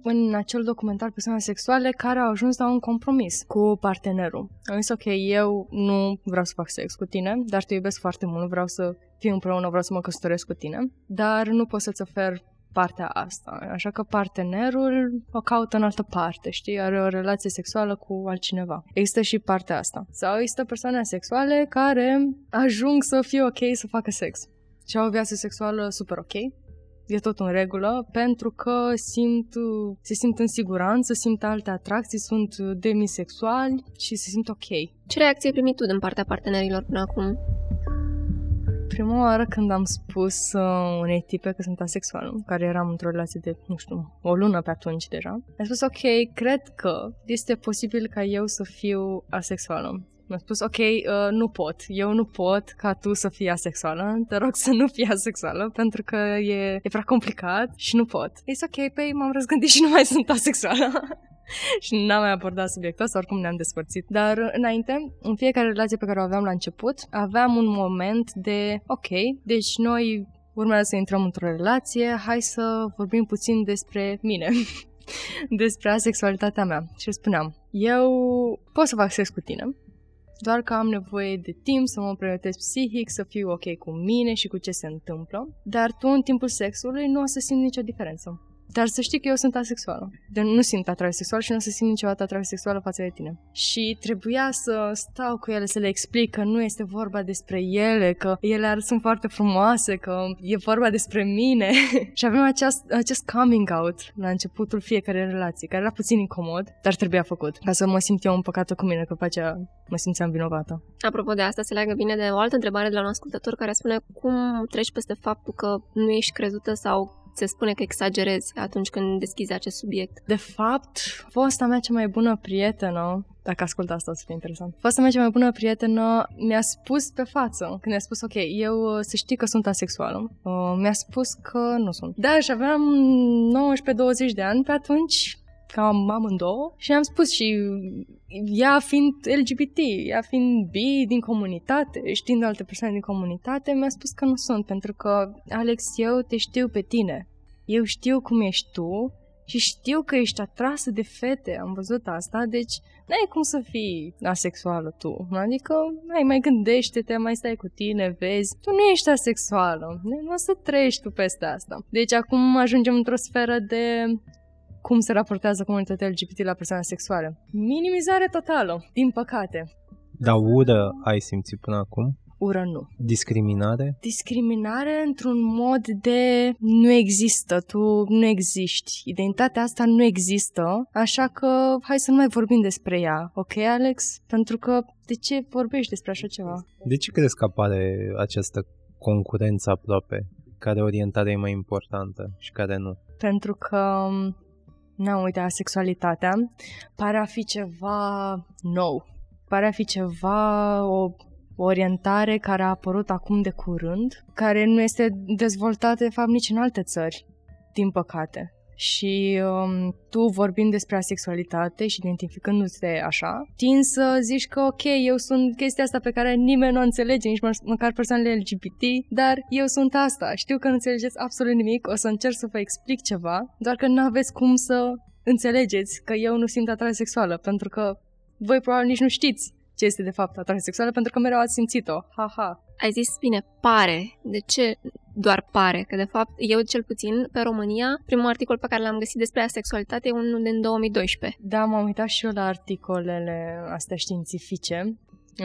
în acel documentar persoane sexuale care au ajuns la un compromis cu partenerul. Am zis, ok, eu nu vreau să fac sex cu tine, dar te iubesc foarte mult, vreau să fiu împreună, vreau să mă căsătoresc cu tine, dar nu pot să-ți ofer partea asta. Așa că partenerul o caută în altă parte, știi? Are o relație sexuală cu altcineva. Există și partea asta. Sau există persoane sexuale care ajung să fie ok să facă sex. Și au o viață sexuală super ok, e tot în regulă, pentru că simt, se simt în siguranță, simt alte atracții, sunt demisexuali și se simt ok. Ce reacție ai primit tu din partea partenerilor până acum? Prima oară când am spus uh, unei tipe că sunt asexuală, care eram într-o relație de, nu știu, o lună pe atunci deja, am spus, ok, cred că este posibil ca eu să fiu asexuală. Mi-a spus, ok, uh, nu pot, eu nu pot ca tu să fii asexuală, te rog să nu fii asexuală, pentru că e, e prea complicat și nu pot. E ok, păi m-am răzgândit și nu mai sunt asexuală. și n-am mai abordat subiectul ăsta, oricum ne-am despărțit. Dar înainte, în fiecare relație pe care o aveam la început, aveam un moment de, ok, deci noi urmează să intrăm într-o relație, hai să vorbim puțin despre mine. despre asexualitatea mea. Și spuneam, eu pot să fac sex cu tine, doar că am nevoie de timp să mă pregătesc psihic, să fiu ok cu mine și cu ce se întâmplă, dar tu în timpul sexului nu o să simți nicio diferență. Dar să știi că eu sunt asexuală. De nu simt atracție sexuală și nu o să simt niciodată atracție sexuală față de tine. Și trebuia să stau cu ele, să le explic că nu este vorba despre ele, că ele ar, sunt foarte frumoase, că e vorba despre mine. și avem acest, acest coming out la începutul fiecare relație, care era puțin incomod, dar trebuia făcut. Ca să mă simt eu împăcată cu mine, că după aceea mă simțeam vinovată. Apropo de asta, se leagă bine de o altă întrebare de la un ascultător care spune cum treci peste faptul că nu ești crezută sau se spune că exagerezi atunci când deschizi acest subiect. De fapt, fosta mea cea mai bună prietenă dacă ascult asta o să fie interesant. Fosta mea cea mai bună prietenă mi-a spus pe față, când mi-a spus, ok, eu uh, să știi că sunt asexuală, uh, mi-a spus că nu sunt. Da, și aveam 19-20 de ani pe atunci, cam amândouă și am spus și ea fiind LGBT, ea fiind bi din comunitate, știind alte persoane din comunitate, mi-a spus că nu sunt, pentru că, Alex, eu te știu pe tine. Eu știu cum ești tu și știu că ești atrasă de fete, am văzut asta, deci n-ai cum să fii asexuală tu. Adică, mai mai gândește-te, mai stai cu tine, vezi, tu nu ești asexuală, nu o să trăiești tu peste asta. Deci acum ajungem într-o sferă de cum se raportează comunitatea LGBT la persoane sexuale. Minimizare totală, din păcate. Dar ură ai simțit până acum? Ură nu. Discriminare? Discriminare într-un mod de nu există, tu nu existi. Identitatea asta nu există, așa că hai să nu mai vorbim despre ea, ok, Alex? Pentru că de ce vorbești despre așa ceva? De ce crezi că apare această concurență aproape? Care orientare e mai importantă și care nu? Pentru că Na, uite, sexualitatea pare a fi ceva nou. Pare a fi ceva, o orientare care a apărut acum de curând, care nu este dezvoltată, de fapt, nici în alte țări, din păcate. Și um, tu vorbind despre asexualitate și identificându-te așa, tin să zici că ok, eu sunt chestia asta pe care nimeni nu înțelege, nici mă- măcar persoanele LGBT, dar eu sunt asta. Știu că nu înțelegeți absolut nimic, o să încerc să vă explic ceva, doar că nu aveți cum să înțelegeți că eu nu simt atracție sexuală, pentru că voi probabil nici nu știți ce este de fapt atracție sexuală, pentru că mereu ați simțit-o. Ha-ha. Ai zis bine, pare. De ce doar pare? Că de fapt, eu cel puțin, pe România, primul articol pe care l-am găsit despre asexualitate e unul din 2012. Da, m-am uitat și eu la articolele astea științifice.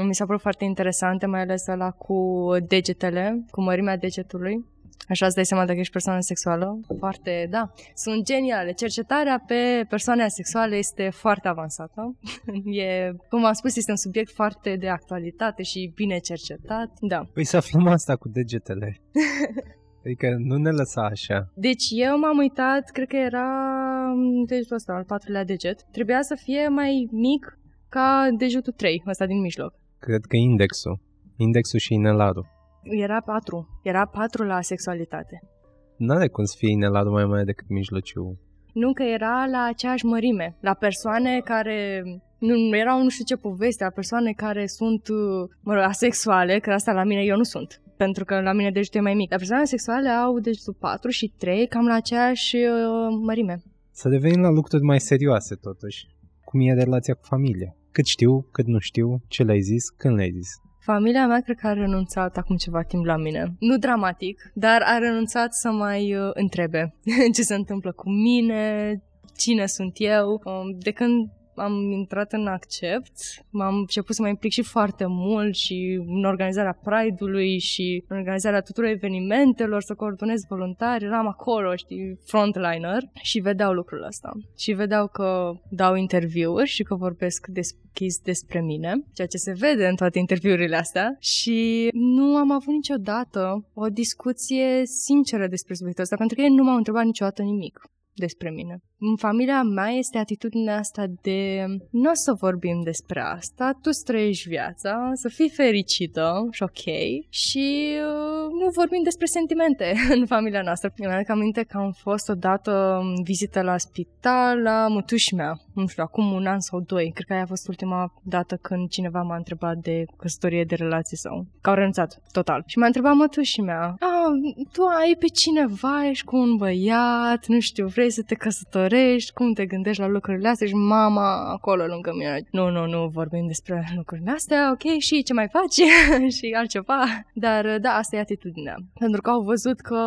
Mi s-a părut foarte interesante, mai ales la cu degetele, cu mărimea degetului. Așa îți dai seama dacă ești persoană sexuală. Foarte, da. Sunt geniale. Cercetarea pe persoane asexuale este foarte avansată. e, cum am spus, este un subiect foarte de actualitate și bine cercetat. Da. Păi să aflăm asta cu degetele. Adică nu ne lăsa așa. Deci eu m-am uitat, cred că era degetul ăsta, al patrulea deget. Trebuia să fie mai mic ca degetul 3, ăsta din mijloc. Cred că indexul. Indexul și inelarul. Era 4. Era 4 la sexualitate. N-are cum să fie inelarul mai mare decât mijlociu. Nu că era la aceeași mărime, la persoane care nu erau nu știu ce poveste, la persoane care sunt, uh, mă rog, asexuale, că asta la mine eu nu sunt pentru că la mine degetul e mai mic. Dar persoanele sexuale au degetul 4 și 3 cam la aceeași uh, mărime. Să devenim la lucruri mai serioase totuși. Cum e relația cu familia? Cât știu, cât nu știu, ce le-ai zis, când le-ai zis. Familia mea cred că a renunțat acum ceva timp la mine. Nu dramatic, dar a renunțat să mai uh, întrebe ce se întâmplă cu mine, cine sunt eu. Um, de când am intrat în accept, m-am început să mă implic și foarte mult și în organizarea Pride-ului și în organizarea tuturor evenimentelor, să coordonez voluntari, eram acolo, știi, frontliner și vedeau lucrul ăsta. Și vedeau că dau interviuri și că vorbesc deschis despre mine, ceea ce se vede în toate interviurile astea și nu am avut niciodată o discuție sinceră despre subiectul ăsta, pentru că ei nu m-au întrebat niciodată nimic despre mine. În familia mea este atitudinea asta de nu o să vorbim despre asta, tu trăiești viața, să fii fericită și ok și uh, nu vorbim despre sentimente în familia noastră. Îmi aduc aminte că am fost odată în vizită la spital la mătuși mea, nu știu, acum un an sau doi. Cred că aia a fost ultima dată când cineva m-a întrebat de căsătorie, de relații sau că au renunțat total. Și m-a întrebat mătuși mea, ah, tu ai pe cineva, ești cu un băiat, nu știu, vrei să te căsătorești căsătorești, cum te gândești la lucrurile astea și mama acolo lângă mine. Nu, nu, nu vorbim despre lucrurile astea, ok, și ce mai faci? și altceva. Dar da, asta e atitudinea. Pentru că au văzut că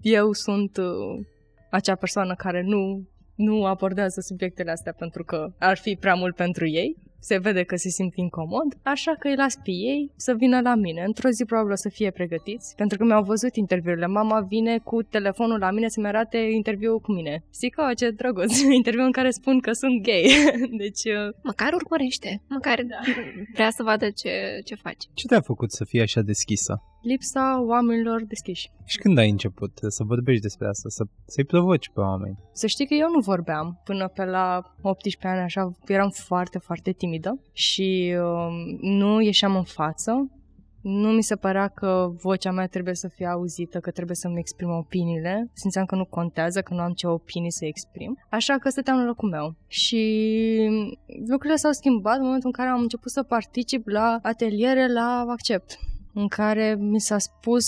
eu sunt uh, acea persoană care nu nu abordează subiectele astea pentru că ar fi prea mult pentru ei se vede că se simt incomod, așa că îi las pe ei să vină la mine. Într-o zi probabil o să fie pregătiți, pentru că mi-au văzut interviurile. Mama vine cu telefonul la mine să-mi arate interviul cu mine. Zic, oh, ce drăguț, interviu în care spun că sunt gay. deci... Uh... Măcar urmărește, măcar da. vrea să vadă ce, ce faci. Ce te-a făcut să fii așa deschisă? Lipsa oamenilor deschiși. Și când ai început să vorbești despre asta, să, să-i provoci pe oameni? Să știi că eu nu vorbeam până pe la 18 ani, așa, eram foarte, foarte timidă și uh, nu ieșeam în față. Nu mi se părea că vocea mea trebuie să fie auzită, că trebuie să-mi exprim opiniile. Simțeam că nu contează, că nu am ce opinii să exprim. Așa că stăteam în locul meu. Și lucrurile s-au schimbat în momentul în care am început să particip la ateliere la Accept în care mi s-a spus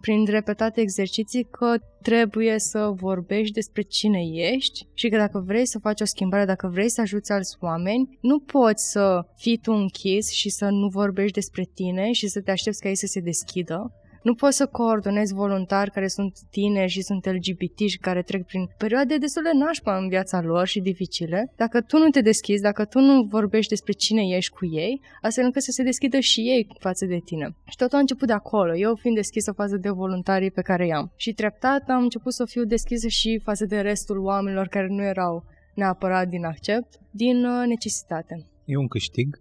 prin repetate exerciții că trebuie să vorbești despre cine ești și că dacă vrei să faci o schimbare, dacă vrei să ajuți alți oameni, nu poți să fii tu închis și să nu vorbești despre tine și să te aștepți ca ei să se deschidă, nu poți să coordonezi voluntari care sunt tineri și sunt LGBT și care trec prin perioade destul de nașpa în viața lor și dificile. Dacă tu nu te deschizi, dacă tu nu vorbești despre cine ești cu ei, astfel încât să se deschidă și ei față de tine. Și totul a început de acolo, eu fiind deschisă față de voluntarii pe care i-am. Și treptat am început să fiu deschisă și față de restul oamenilor care nu erau neapărat din accept, din uh, necesitate. E un câștig?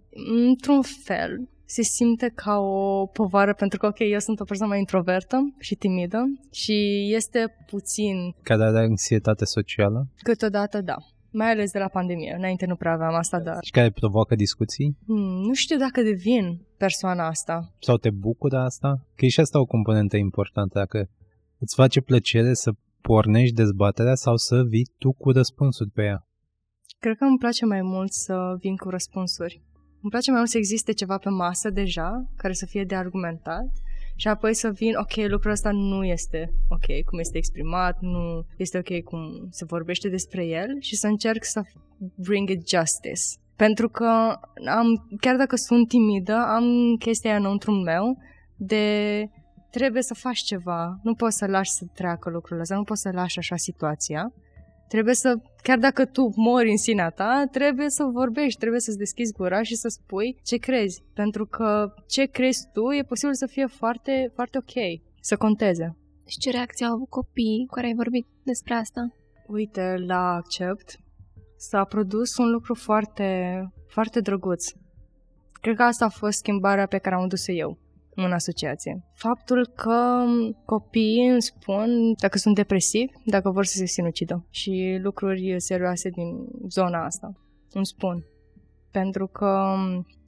Într-un fel se simte ca o povară pentru că, ok, eu sunt o persoană mai introvertă și timidă și este puțin... Ca de anxietate socială? Câteodată, da. Mai ales de la pandemie. Înainte nu prea aveam asta, dar... Și care provoacă discuții? Hmm, nu știu dacă devin persoana asta. Sau te bucură asta? Că e și asta o componentă importantă. Dacă îți face plăcere să pornești dezbaterea sau să vii tu cu răspunsuri pe ea? Cred că îmi place mai mult să vin cu răspunsuri. Îmi place mai mult să existe ceva pe masă deja, care să fie de argumentat, și apoi să vin, ok, lucrul ăsta nu este ok cum este exprimat, nu este ok cum se vorbește despre el și să încerc să bring it justice. Pentru că am, chiar dacă sunt timidă, am chestia aia înăuntru meu de trebuie să faci ceva, nu poți să lași să treacă lucrul ăsta, nu poți să lași așa situația Trebuie să, chiar dacă tu mori în sinea ta, trebuie să vorbești, trebuie să-ți deschizi gura și să spui ce crezi. Pentru că ce crezi tu e posibil să fie foarte, foarte ok, să conteze. Și ce reacție au avut copiii cu care ai vorbit despre asta? Uite, la Accept s-a produs un lucru foarte, foarte drăguț. Cred că asta a fost schimbarea pe care am dus eu în asociație. Faptul că copiii îmi spun dacă sunt depresivi, dacă vor să se sinucidă și lucruri serioase din zona asta. Îmi spun. Pentru că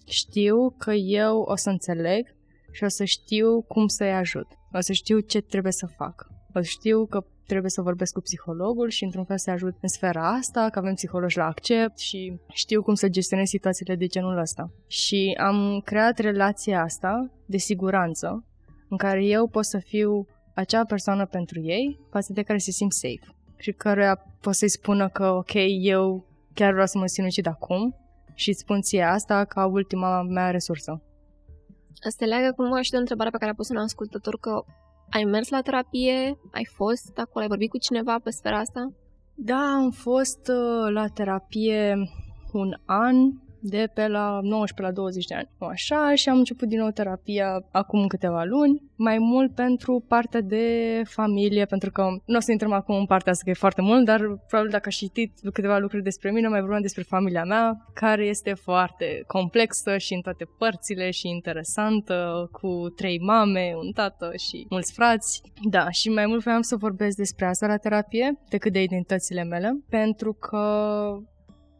știu că eu o să înțeleg și o să știu cum să-i ajut. O să știu ce trebuie să fac. O știu că trebuie să vorbesc cu psihologul și într-un fel să ajut în sfera asta, că avem psihologi la accept și știu cum să gestionez situațiile de genul ăsta. Și am creat relația asta de siguranță în care eu pot să fiu acea persoană pentru ei față de care se simt safe și căruia pot să-i spună că ok, eu chiar vreau să mă sinucid acum și îți spun ție asta ca ultima mea resursă. Asta leagă cumva și de o întrebare pe care a pus un ascultător că ai mers la terapie, ai fost acolo, ai vorbit cu cineva pe sfera asta? Da, am fost uh, la terapie un an de pe la 19 la 20 de ani. Așa, și am început din nou terapia acum câteva luni, mai mult pentru partea de familie, pentru că nu o să intrăm acum în partea asta, că e foarte mult, dar probabil dacă aș citit câteva lucruri despre mine, mai vorbim despre familia mea, care este foarte complexă și în toate părțile și interesantă, cu trei mame, un tată și mulți frați. Da, și mai mult vreau să vorbesc despre asta la terapie decât de identitățile mele, pentru că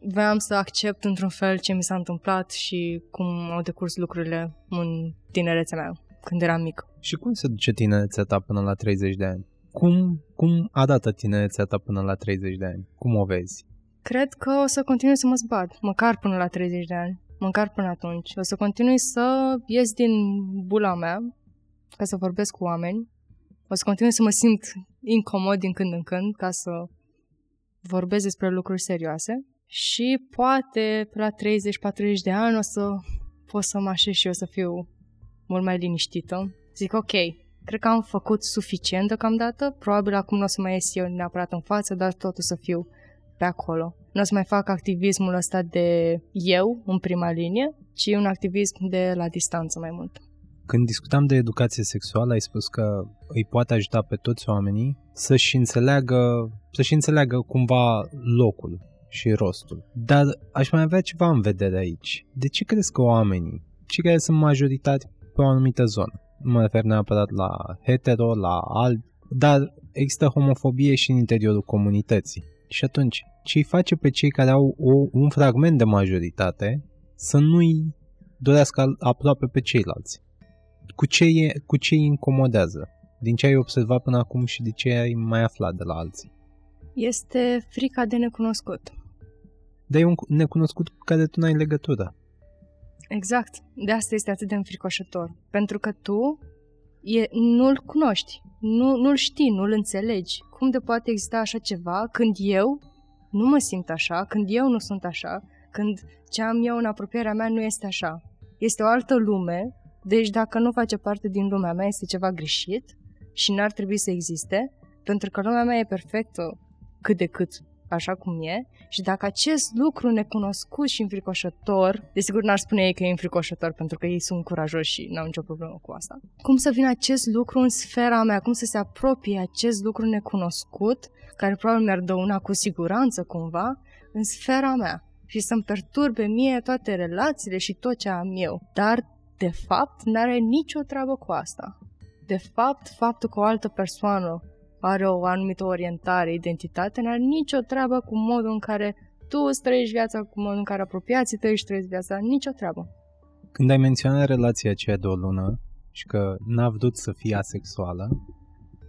voiam să accept într-un fel ce mi s-a întâmplat și cum au decurs lucrurile în tinerețea mea, când eram mic. Și cum se duce tinerețea ta până la 30 de ani? Cum, cum a dată tinerețea ta până la 30 de ani? Cum o vezi? Cred că o să continui să mă zbat, măcar până la 30 de ani, măcar până atunci. O să continui să ies din bula mea, ca să vorbesc cu oameni. O să continui să mă simt incomod din când în când, ca să vorbesc despre lucruri serioase și poate pe la 30-40 de ani o să pot să mă așez și eu să fiu mult mai liniștită. Zic, ok, cred că am făcut suficient deocamdată, probabil acum nu o să mai ies eu neapărat în față, dar tot o să fiu pe acolo. Nu o să mai fac activismul ăsta de eu în prima linie, ci un activism de la distanță mai mult. Când discutam de educație sexuală, ai spus că îi poate ajuta pe toți oamenii să-și înțeleagă, să-și înțeleagă cumva locul și rostul. Dar aș mai avea ceva în vedere aici. De ce crezi că oamenii, cei care sunt majoritate pe o anumită zonă, nu mă refer neapărat la hetero, la alb, dar există homofobie și în interiorul comunității. Și atunci, ce îi face pe cei care au o, un fragment de majoritate să nu-i dorească aproape pe ceilalți? Cu ce, e, cu ce îi incomodează? Din ce ai observat până acum și de ce ai mai aflat de la alții? Este frica de necunoscut. Dar e un necunoscut cu care tu n-ai legătură. Exact. De asta este atât de înfricoșător. Pentru că tu e, nu-l cunoști, nu, nu-l știi, nu-l înțelegi. Cum de poate exista așa ceva când eu nu mă simt așa, când eu nu sunt așa, când ce am eu în apropierea mea nu este așa. Este o altă lume, deci dacă nu face parte din lumea mea este ceva greșit și n-ar trebui să existe, pentru că lumea mea e perfectă cât de cât așa cum e și dacă acest lucru necunoscut și înfricoșător, desigur n-ar spune ei că e înfricoșător pentru că ei sunt curajoși și n-au nicio problemă cu asta, cum să vină acest lucru în sfera mea, cum să se apropie acest lucru necunoscut, care probabil mi-ar dăuna cu siguranță cumva, în sfera mea și să-mi perturbe mie toate relațiile și tot ce am eu. Dar, de fapt, n-are nicio treabă cu asta. De fapt, faptul că o altă persoană are o anumită orientare, identitate, n-are nicio treabă cu modul în care tu îți trăiești viața, cu modul în care apropiații tăi își trăiesc viața, nicio treabă. Când ai menționat relația aceea de o lună și că n-a vrut să fie asexuală,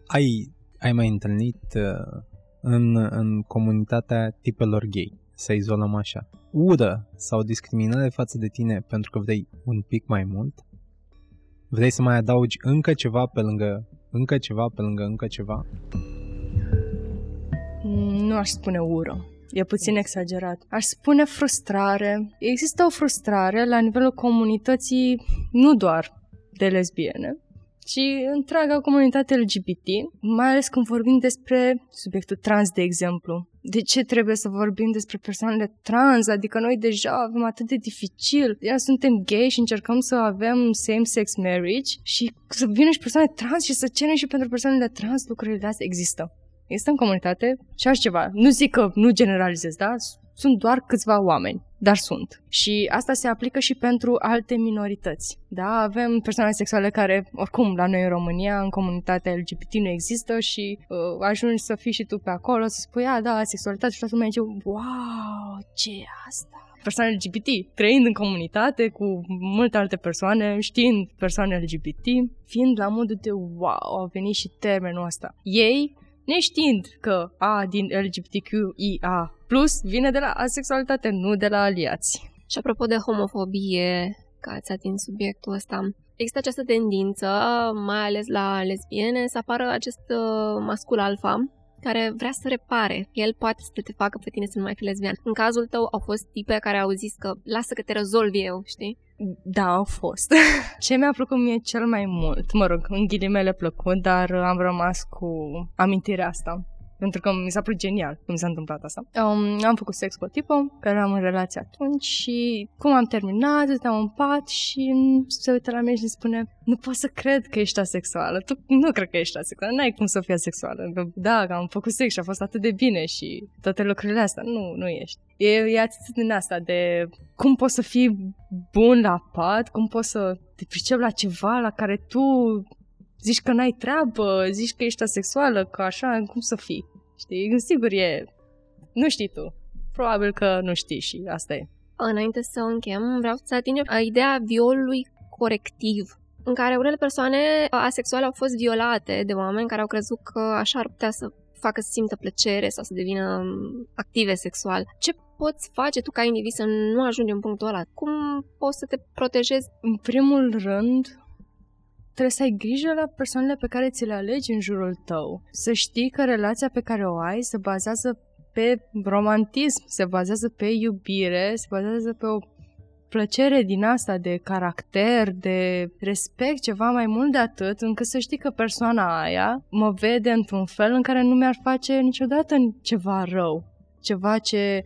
ai, ai mai întâlnit uh, în, în comunitatea tipelor gay, să izolăm așa, ură sau discriminare față de tine pentru că vrei un pic mai mult? Vrei să mai adaugi încă ceva pe lângă încă ceva pe lângă încă ceva? Nu aș spune ură. E puțin exagerat. Aș spune frustrare. Există o frustrare la nivelul comunității, nu doar de lesbiene, ci întreaga comunitate LGBT, mai ales când vorbim despre subiectul trans, de exemplu. De ce trebuie să vorbim despre persoanele trans? Adică noi deja avem atât de dificil. Ia suntem gay și încercăm să avem same-sex marriage și să vină și persoane trans și să cerem și pentru persoanele trans lucrurile astea există. Este în comunitate și așa ceva. Nu zic că nu generalizez, da? Sunt doar câțiva oameni, dar sunt. Și asta se aplică și pentru alte minorități. Da, avem persoane sexuale care, oricum, la noi în România, în comunitatea LGBT nu există și uh, ajungi să fii și tu pe acolo, să spui, a, da, sexualitate și toată lumea zice, wow, ce e asta? persoane LGBT, trăind în comunitate cu multe alte persoane, știind persoane LGBT, fiind la modul de wow, au venit și termenul ăsta. Ei, neștiind că A din LGBTQIA+, vine de la asexualitate, nu de la aliați. Și apropo de homofobie, că ați atins subiectul ăsta, există această tendință, mai ales la lesbiene, să apară acest uh, mascul alfa, care vrea să repare. El poate să te facă pe tine să nu mai fii lesbian. În cazul tău au fost tipe care au zis că lasă că te rezolv eu, știi? Da, au fost. Ce mi-a plăcut mie cel mai mult, mă rog, în ghilimele plăcut, dar am rămas cu amintirea asta pentru că mi s-a părut genial cum mi s-a întâmplat asta. Um, am făcut sex cu o tipă care am în relație atunci și cum am terminat, stăteam în pat și se uită la mine și îmi spune nu pot să cred că ești asexuală. Tu nu cred că ești asexuală, n-ai cum să fii asexuală. Da, că am făcut sex și a fost atât de bine și toate lucrurile astea. Nu, nu ești. E, e atitudinea asta de cum poți să fii bun la pat, cum poți să te pricepi la ceva la care tu zici că n-ai treabă, zici că ești asexuală, că așa, cum să fii? Știi? Sigur e... Nu știi tu. Probabil că nu știi și asta e. Înainte să închem, vreau să atingem ideea violului corectiv în care unele persoane asexuale au fost violate de oameni care au crezut că așa ar putea să facă să simtă plăcere sau să devină active sexual. Ce poți face tu ca individ să nu ajungi în punctul ăla? Cum poți să te protejezi? În primul rând, trebuie să ai grijă la persoanele pe care ți le alegi în jurul tău. Să știi că relația pe care o ai se bazează pe romantism, se bazează pe iubire, se bazează pe o plăcere din asta de caracter, de respect, ceva mai mult de atât, încât să știi că persoana aia mă vede într-un fel în care nu mi-ar face niciodată ceva rău, ceva ce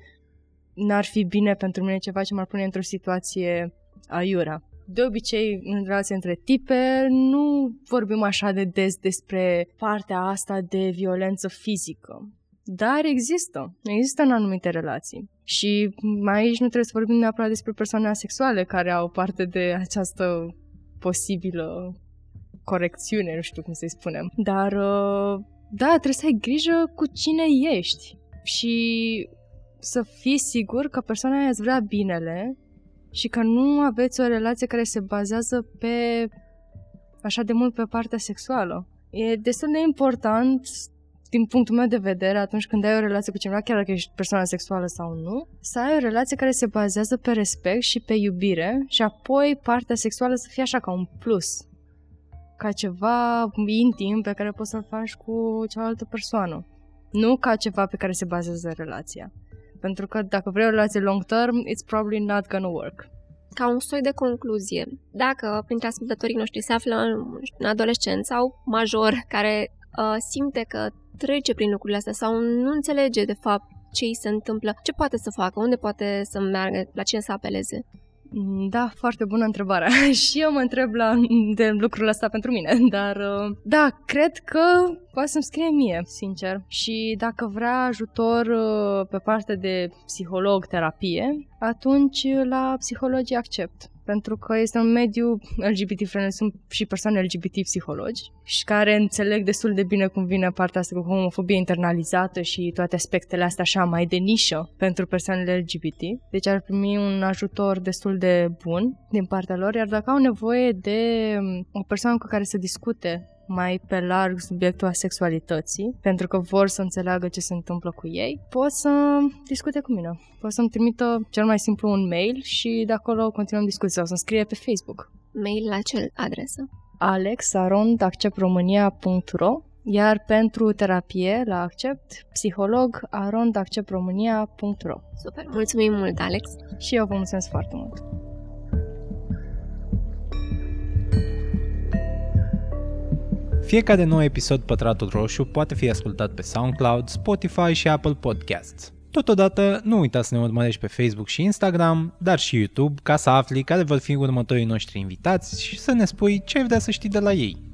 n-ar fi bine pentru mine, ceva ce m-ar pune într-o situație aiurea de obicei, în relație între tipe, nu vorbim așa de des despre partea asta de violență fizică. Dar există. Există în anumite relații. Și mai aici nu trebuie să vorbim neapărat despre persoane asexuale care au parte de această posibilă corecțiune, nu știu cum să-i spunem. Dar, uh, da, trebuie să ai grijă cu cine ești și să fii sigur că persoana aia îți vrea binele și că nu aveți o relație care se bazează pe așa de mult pe partea sexuală. E destul de important din punctul meu de vedere, atunci când ai o relație cu cineva, chiar dacă ești persoană sexuală sau nu, să ai o relație care se bazează pe respect și pe iubire și apoi partea sexuală să fie așa ca un plus, ca ceva intim pe care poți să-l faci cu cealaltă persoană, nu ca ceva pe care se bazează relația. Pentru că dacă vrei o relație long term, it's probably not gonna work. Ca un soi de concluzie, dacă printre ascultătorii noștri se află în adolescent sau major care uh, simte că trece prin lucrurile astea sau nu înțelege de fapt ce îi se întâmplă, ce poate să facă, unde poate să meargă, la cine să apeleze? Mm, da, foarte bună întrebare. și eu mă întreb la, de lucrul ăsta pentru mine, dar uh, da, cred că poate să-mi scrie mie, sincer. Și dacă vrea ajutor uh, pe partea de psiholog, terapie, atunci la psihologii accept pentru că este un mediu LGBT friendly, sunt și persoane LGBT psihologi și care înțeleg destul de bine cum vine partea asta cu homofobie internalizată și toate aspectele astea așa mai de nișă pentru persoanele LGBT. Deci ar primi un ajutor destul de bun din partea lor, iar dacă au nevoie de um, o persoană cu care să discute mai pe larg subiectul asexualității, pentru că vor să înțeleagă ce se întâmplă cu ei, pot să discute cu mine. Pot să-mi trimită cel mai simplu un mail și de acolo continuăm discuția sau să-mi scrie pe Facebook. Mail la ce adresă? alexarondacceptromânia.ro iar pentru terapie la Accept, psiholog arondacceptromânia.ro Super, mulțumim mult, Alex! Și eu vă mulțumesc foarte mult! Fiecare nou episod Pătratul Roșu poate fi ascultat pe SoundCloud, Spotify și Apple Podcasts. Totodată, nu uita să ne urmărești pe Facebook și Instagram, dar și YouTube, ca să afli care vor fi următorii noștri invitați și să ne spui ce ai vrea să știi de la ei.